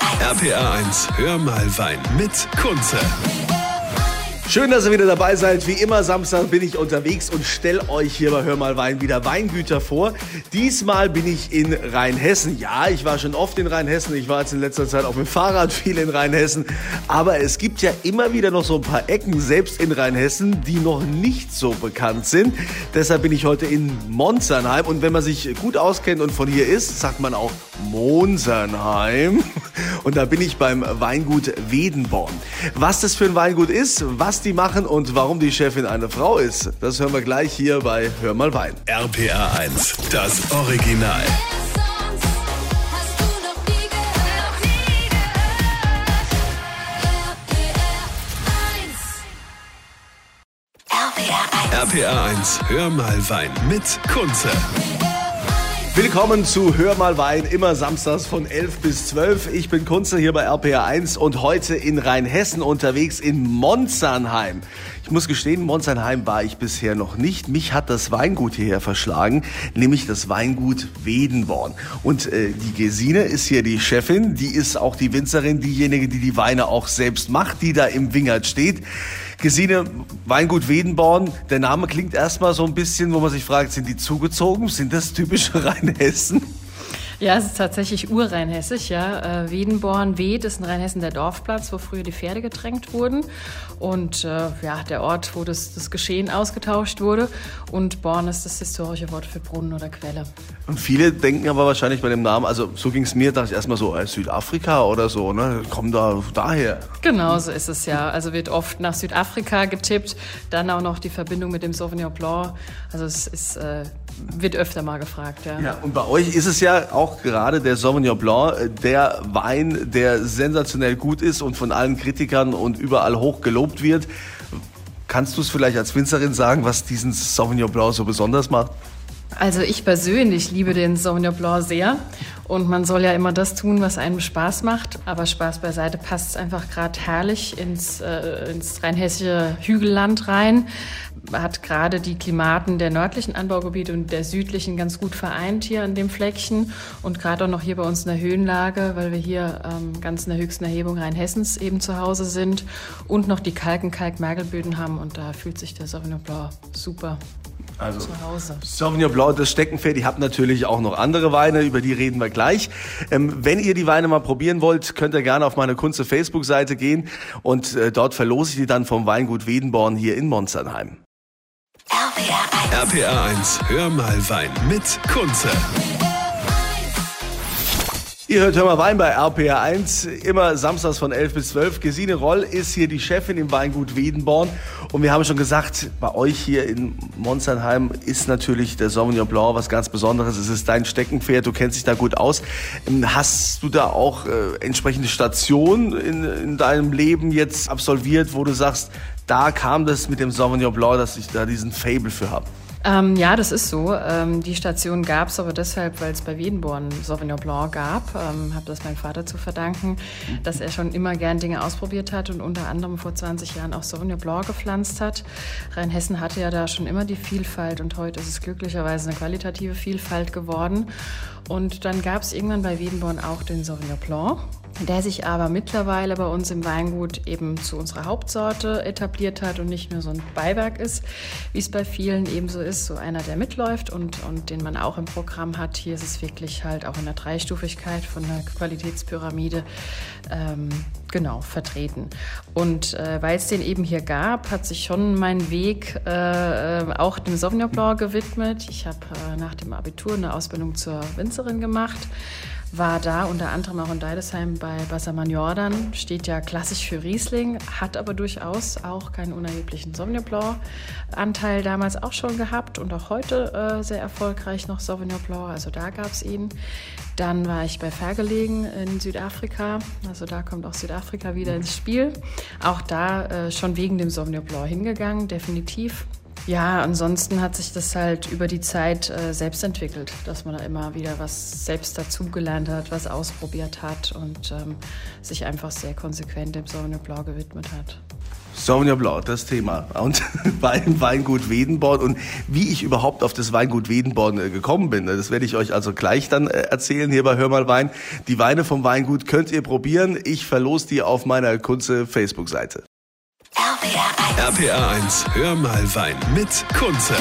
RPA 1, hör mal Wein mit Kunze. Schön, dass ihr wieder dabei seid. Wie immer, Samstag bin ich unterwegs und stelle euch hier bei Hör mal Wein wieder Weingüter vor. Diesmal bin ich in Rheinhessen. Ja, ich war schon oft in Rheinhessen. Ich war jetzt in letzter Zeit auch mit dem Fahrrad viel in Rheinhessen. Aber es gibt ja immer wieder noch so ein paar Ecken, selbst in Rheinhessen, die noch nicht so bekannt sind. Deshalb bin ich heute in Monzernheim. Und wenn man sich gut auskennt und von hier ist, sagt man auch Monsernheim. Und da bin ich beim Weingut Wedenborn. Was das für ein Weingut ist, was die machen und warum die Chefin eine Frau ist, das hören wir gleich hier bei Hör mal Wein. RPA 1, das Original. Sonst hast du noch nie gehört, nie gehört. RPR 1. RPA 1, hör mal Wein mit Kunze. Willkommen zu Hör mal Wein, immer samstags von 11 bis 12. Ich bin Kunze hier bei RPA 1 und heute in Rheinhessen unterwegs in Monzernheim. Ich muss gestehen, Monzernheim war ich bisher noch nicht. Mich hat das Weingut hierher verschlagen, nämlich das Weingut Wedenborn. Und äh, die Gesine ist hier die Chefin, die ist auch die Winzerin, diejenige, die die Weine auch selbst macht, die da im Wingert steht. Gesine, Weingut Wedenborn, der Name klingt erstmal so ein bisschen, wo man sich fragt, sind die zugezogen? Sind das typische Rheinhessen? Ja, es ist tatsächlich urrheinhessisch, ja. Äh, Wedenborn, Wed ist in Rheinhessen der Dorfplatz, wo früher die Pferde getränkt wurden. Und äh, ja, der Ort, wo das, das Geschehen ausgetauscht wurde. Und Born ist das historische Wort für Brunnen oder Quelle. Und viele denken aber wahrscheinlich bei dem Namen, also so ging es mir, dachte ich erstmal so, äh, Südafrika oder so, ne? Kommen da daher. Genau so ist es ja. Also wird oft nach Südafrika getippt, dann auch noch die Verbindung mit dem Sauvignon Blanc. Also es ist, äh, wird öfter mal gefragt, ja. Ja, und bei euch ist es ja auch gerade der Sauvignon Blanc, äh, der Wein, der sensationell gut ist und von allen Kritikern und überall hoch gelobt wird. Kannst du es vielleicht als Winzerin sagen, was diesen Sauvignon Blanc so besonders macht? Also ich persönlich liebe den Sauvignon Blanc sehr. Und man soll ja immer das tun, was einem Spaß macht. Aber Spaß beiseite passt einfach gerade herrlich ins, äh, ins rheinhessische Hügelland rein. Hat gerade die Klimaten der nördlichen Anbaugebiete und der südlichen ganz gut vereint hier an dem Fleckchen. Und gerade auch noch hier bei uns in der Höhenlage, weil wir hier ähm, ganz in der höchsten Erhebung Rheinhessens eben zu Hause sind. Und noch die Kalken-Kalk-Mergelböden haben. Und da fühlt sich der Sauvignon Blanc super Also zu Hause. Sauvignon Blanc, das Steckenpferd, ihr habt natürlich auch noch andere Weine, über die reden wir gleich. Ähm, wenn ihr die Weine mal probieren wollt, könnt ihr gerne auf meine Kunze Facebook-Seite gehen und äh, dort verlose ich die dann vom Weingut Wedenborn hier in Monsternheim. RPR 1. RPA 1, hör mal Wein mit Kunze. Ihr hört Hör mal Wein bei RPR 1, immer samstags von 11 bis 12. Gesine Roll ist hier die Chefin im Weingut Wedenborn. Und wir haben schon gesagt, bei euch hier in Monsternheim ist natürlich der Sauvignon Blanc was ganz Besonderes. Es ist dein Steckenpferd, du kennst dich da gut aus. Ähm, Hast du da auch äh, entsprechende Stationen in, in deinem Leben jetzt absolviert, wo du sagst, da kam das mit dem Sauvignon Blanc, dass ich da diesen Fable für habe? Ähm, ja, das ist so. Ähm, die Station gab es aber deshalb, weil es bei Wedenborn Sauvignon Blanc gab. Ähm, habe das meinem Vater zu verdanken, dass er schon immer gern Dinge ausprobiert hat und unter anderem vor 20 Jahren auch Sauvignon Blanc gepflanzt hat. Rheinhessen hatte ja da schon immer die Vielfalt und heute ist es glücklicherweise eine qualitative Vielfalt geworden. Und dann gab es irgendwann bei Wedenborn auch den Sauvignon Blanc der sich aber mittlerweile bei uns im Weingut eben zu unserer Hauptsorte etabliert hat und nicht nur so ein Beiwerk ist, wie es bei vielen eben so ist, so einer, der mitläuft und, und den man auch im Programm hat. Hier ist es wirklich halt auch in der Dreistufigkeit von der Qualitätspyramide ähm, genau vertreten. Und äh, weil es den eben hier gab, hat sich schon mein Weg äh, äh, auch dem Sauvignon Blanc gewidmet. Ich habe äh, nach dem Abitur eine Ausbildung zur Winzerin gemacht war da unter anderem auch in Deidesheim bei Bassermann Jordan, steht ja klassisch für Riesling, hat aber durchaus auch keinen unerheblichen Sauvignon Blanc Anteil damals auch schon gehabt und auch heute äh, sehr erfolgreich noch Sauvignon Blanc, also da gab es ihn. Dann war ich bei Vergelegen in Südafrika, also da kommt auch Südafrika wieder ins Spiel. Auch da äh, schon wegen dem Sauvignon Blanc hingegangen, definitiv. Ja, ansonsten hat sich das halt über die Zeit äh, selbst entwickelt, dass man da immer wieder was selbst dazugelernt hat, was ausprobiert hat und ähm, sich einfach sehr konsequent dem Sauvignon Blanc gewidmet hat. Sauvignon Blanc, das Thema. Und beim Weingut Wedenborn und wie ich überhaupt auf das Weingut Wedenborn äh, gekommen bin, das werde ich euch also gleich dann äh, erzählen hier bei Hör mal Wein. Die Weine vom Weingut könnt ihr probieren. Ich verlose die auf meiner Kunze Facebook-Seite. RPR 1. RPA 1, hör mal Wein mit Kunze.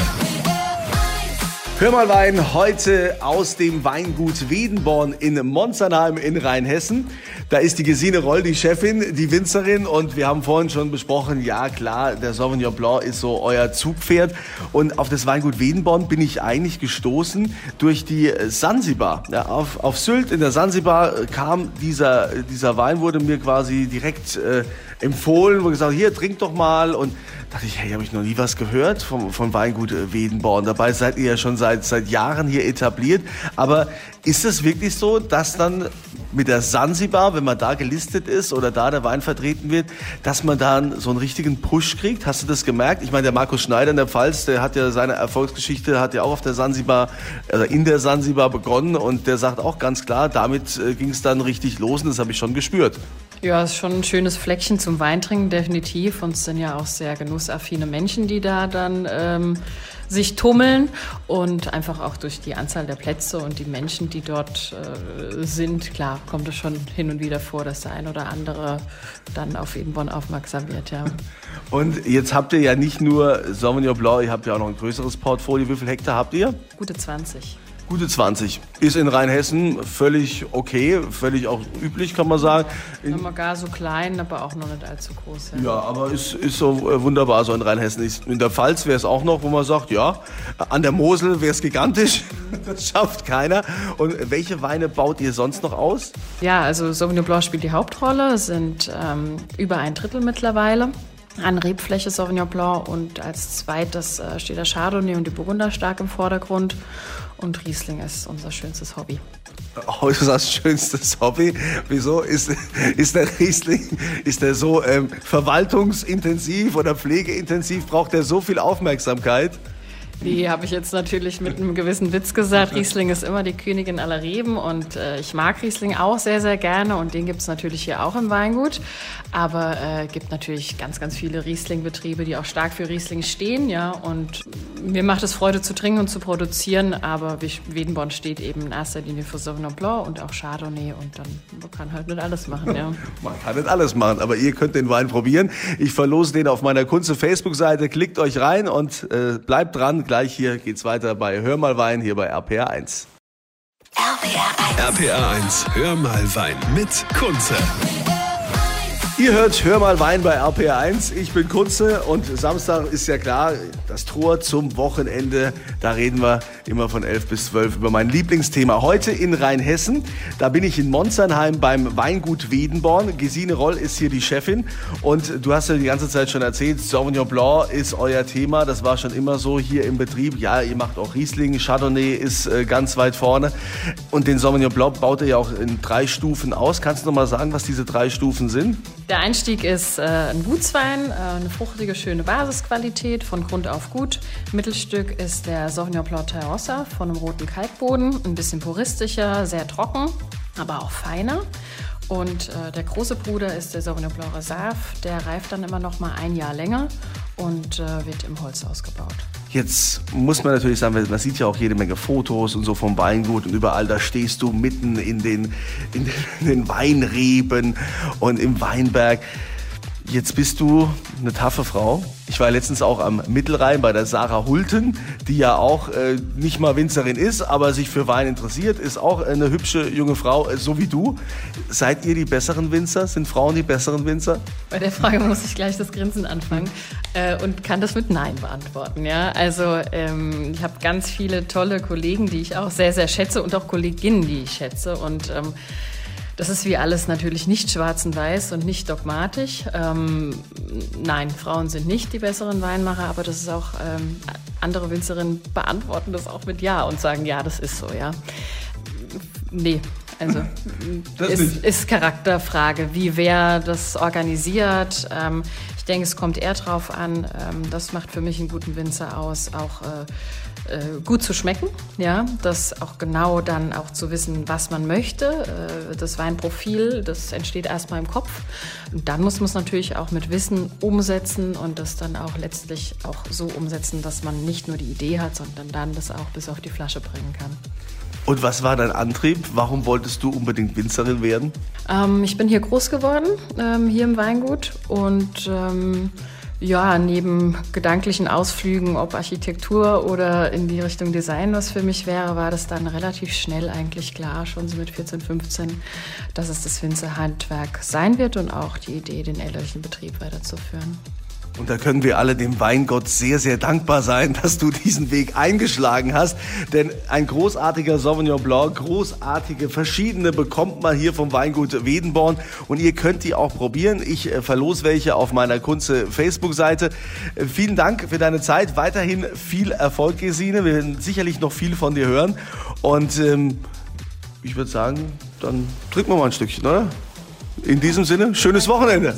Hör mal Wein heute aus dem Weingut Wedenborn in Monzernheim in Rheinhessen. Da ist die Gesine Roll, die Chefin, die Winzerin und wir haben vorhin schon besprochen, ja klar, der Sauvignon Blanc ist so euer Zugpferd und auf das Weingut Wedenborn bin ich eigentlich gestoßen durch die Sansibar. Ja, auf, auf Sylt in der Sansibar kam dieser, dieser Wein, wurde mir quasi direkt äh, empfohlen, wurde gesagt, hier, trink doch mal und dachte ich, hey, habe ich noch nie was gehört vom, vom Weingut äh, Wedenborn. Dabei seid ihr ja schon seit, seit Jahren hier etabliert. Aber ist es wirklich so, dass dann mit der Sansibar, wenn man da gelistet ist oder da der Wein vertreten wird, dass man dann so einen richtigen Push kriegt? Hast du das gemerkt? Ich meine, der Markus Schneider in der Pfalz, der hat ja seine Erfolgsgeschichte, hat ja auch auf der Sansibar, also in der Sansibar begonnen und der sagt auch ganz klar, damit äh, ging es dann richtig los und das habe ich schon gespürt. Ja, ist schon ein schönes Fleckchen zum Weintrinken, definitiv. Und es sind ja auch sehr genussaffine Menschen, die da dann ähm, sich tummeln. Und einfach auch durch die Anzahl der Plätze und die Menschen, die dort äh, sind, klar, kommt es schon hin und wieder vor, dass der ein oder andere dann auf Edenborn aufmerksam wird, ja. Und jetzt habt ihr ja nicht nur Sauvignon Blanc, ihr habt ja auch noch ein größeres Portfolio. Wie viel Hektar habt ihr? Gute 20. Gute 20. Ist in Rheinhessen völlig okay, völlig auch üblich, kann man sagen. In, Immer gar so klein, aber auch noch nicht allzu groß. Ja. ja, aber ist, ist so äh, wunderbar so in Rheinhessen. In der Pfalz wäre es auch noch, wo man sagt, ja, an der Mosel wäre es gigantisch. Das schafft keiner. Und welche Weine baut ihr sonst noch aus? Ja, also Sauvignon Blanc spielt die Hauptrolle, sind ähm, über ein Drittel mittlerweile an Rebfläche Sauvignon Blanc und als zweites äh, steht der Chardonnay und die Burgunder stark im Vordergrund und Riesling ist unser schönstes Hobby. Oh, sagst schönstes Hobby. Wieso ist, ist der Riesling, ist der so ähm, verwaltungsintensiv oder pflegeintensiv? Braucht er so viel Aufmerksamkeit? Die habe ich jetzt natürlich mit einem gewissen Witz gesagt. Riesling ist immer die Königin aller Reben und äh, ich mag Riesling auch sehr, sehr gerne und den gibt es natürlich hier auch im Weingut. Aber äh, gibt natürlich ganz, ganz viele Riesling-Betriebe, die auch stark für Riesling stehen, ja. Und mir macht es Freude zu trinken und zu produzieren, aber Wedenborn steht eben in erster Linie für Sauvignon Blanc und auch Chardonnay und dann man kann halt nicht alles machen, ja. Man kann nicht alles machen, aber ihr könnt den Wein probieren. Ich verlose den auf meiner Kunze Facebook-Seite. Klickt euch rein und äh, bleibt dran. Gleich hier geht's weiter bei Hör mal Wein hier bei RPR 1. RPR 1. RPA 1, hör mal Wein mit Kunze. Ihr hört Hör mal Wein bei RPR 1. Ich bin Kunze und Samstag ist ja klar, das Tor zum Wochenende. Da reden wir immer von 11 bis 12 über mein Lieblingsthema. Heute in Rheinhessen. Da bin ich in Monzernheim beim Weingut Wedenborn. Gesine Roll ist hier die Chefin. Und du hast ja die ganze Zeit schon erzählt, Sauvignon Blanc ist euer Thema. Das war schon immer so hier im Betrieb. Ja, ihr macht auch Riesling. Chardonnay ist äh, ganz weit vorne. Und den Sauvignon Blanc baut ihr ja auch in drei Stufen aus. Kannst du noch mal sagen, was diese drei Stufen sind? Der Einstieg ist äh, ein Gutswein, äh, eine fruchtige, schöne Basisqualität, von Grund auf gut. Mittelstück ist der Sauvignon Blanc Terrossa von einem roten Kalkboden, ein bisschen puristischer, sehr trocken, aber auch feiner. Und äh, der große Bruder ist der Sauvignon Blanc Reserve, der reift dann immer noch mal ein Jahr länger und äh, wird im Holz ausgebaut. Jetzt muss man natürlich sagen, man sieht ja auch jede Menge Fotos und so vom Weingut und überall, da stehst du mitten in den, in den, in den Weinreben und im Weinberg. Jetzt bist du eine taffe Frau. Ich war letztens auch am Mittelrhein bei der Sarah Hulten, die ja auch äh, nicht mal Winzerin ist, aber sich für Wein interessiert, ist auch eine hübsche junge Frau, äh, so wie du. Seid ihr die besseren Winzer? Sind Frauen die besseren Winzer? Bei der Frage muss ich gleich das Grinsen anfangen äh, und kann das mit Nein beantworten. Ja? Also ähm, ich habe ganz viele tolle Kollegen, die ich auch sehr, sehr schätze und auch Kolleginnen, die ich schätze. Und ähm, das ist wie alles natürlich nicht schwarz und weiß und nicht dogmatisch. Ähm, nein, Frauen sind nicht die besseren Weinmacher, aber das ist auch, ähm, andere Winzerinnen beantworten das auch mit Ja und sagen, ja, das ist so, ja. Nee, Also Das ist, ist Charakterfrage, wie wer das organisiert. Ähm, ich denke, es kommt eher drauf an. Ähm, das macht für mich einen guten Winzer aus, auch äh, äh, gut zu schmecken. Ja, das auch genau dann auch zu wissen, was man möchte. Äh, das Weinprofil, das entsteht erstmal im Kopf. Und dann muss man es natürlich auch mit Wissen umsetzen und das dann auch letztlich auch so umsetzen, dass man nicht nur die Idee hat, sondern dann das auch bis auf die Flasche bringen kann. Und was war dein Antrieb? Warum wolltest du unbedingt Winzerin werden? Ähm, ich bin hier groß geworden, ähm, hier im Weingut. Und ähm, ja, neben gedanklichen Ausflügen, ob Architektur oder in die Richtung Design, was für mich wäre, war das dann relativ schnell eigentlich klar, schon so mit 14, 15, dass es das Winzerhandwerk sein wird und auch die Idee, den elterlichen Betrieb weiterzuführen. Und da können wir alle dem Weingott sehr, sehr dankbar sein, dass du diesen Weg eingeschlagen hast. Denn ein großartiger Sauvignon Blanc, großartige verschiedene bekommt man hier vom Weingut Wedenborn. Und ihr könnt die auch probieren. Ich äh, verlose welche auf meiner Kunze Facebook-Seite. Äh, vielen Dank für deine Zeit. Weiterhin viel Erfolg, Gesine. Wir werden sicherlich noch viel von dir hören. Und ähm, ich würde sagen, dann trinken wir mal ein Stückchen, oder? In diesem Sinne, schönes Wochenende.